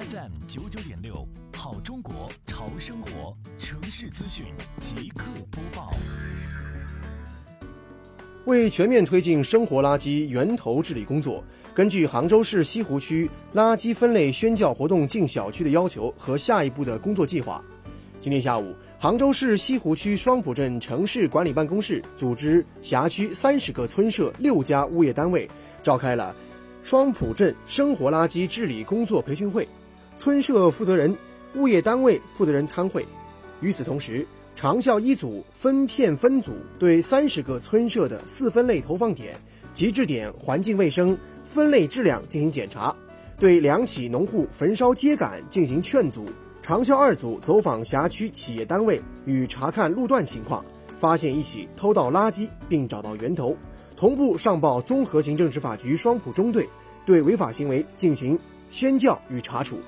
FM 九九点六，好中国潮生活城市资讯即刻播报。为全面推进生活垃圾源头治理工作，根据杭州市西湖区垃圾分类宣教活动进小区的要求和下一步的工作计划，今天下午，杭州市西湖区双浦镇城市管理办公室组织辖区三十个村社六家物业单位召开了双浦镇生活垃圾治理工作培训会，村社负责人、物业单位负责人参会。与此同时，长效一组分片分组对三十个村社的四分类投放点、集置点环境卫生、分类质量进行检查，对两起农户焚烧秸秆进行劝阻。长效二组走访辖区企业单位与查看路段情况，发现一起偷盗垃圾并找到源头，同步上报综合行政执法局双浦中队，对违法行为进行宣教与查处。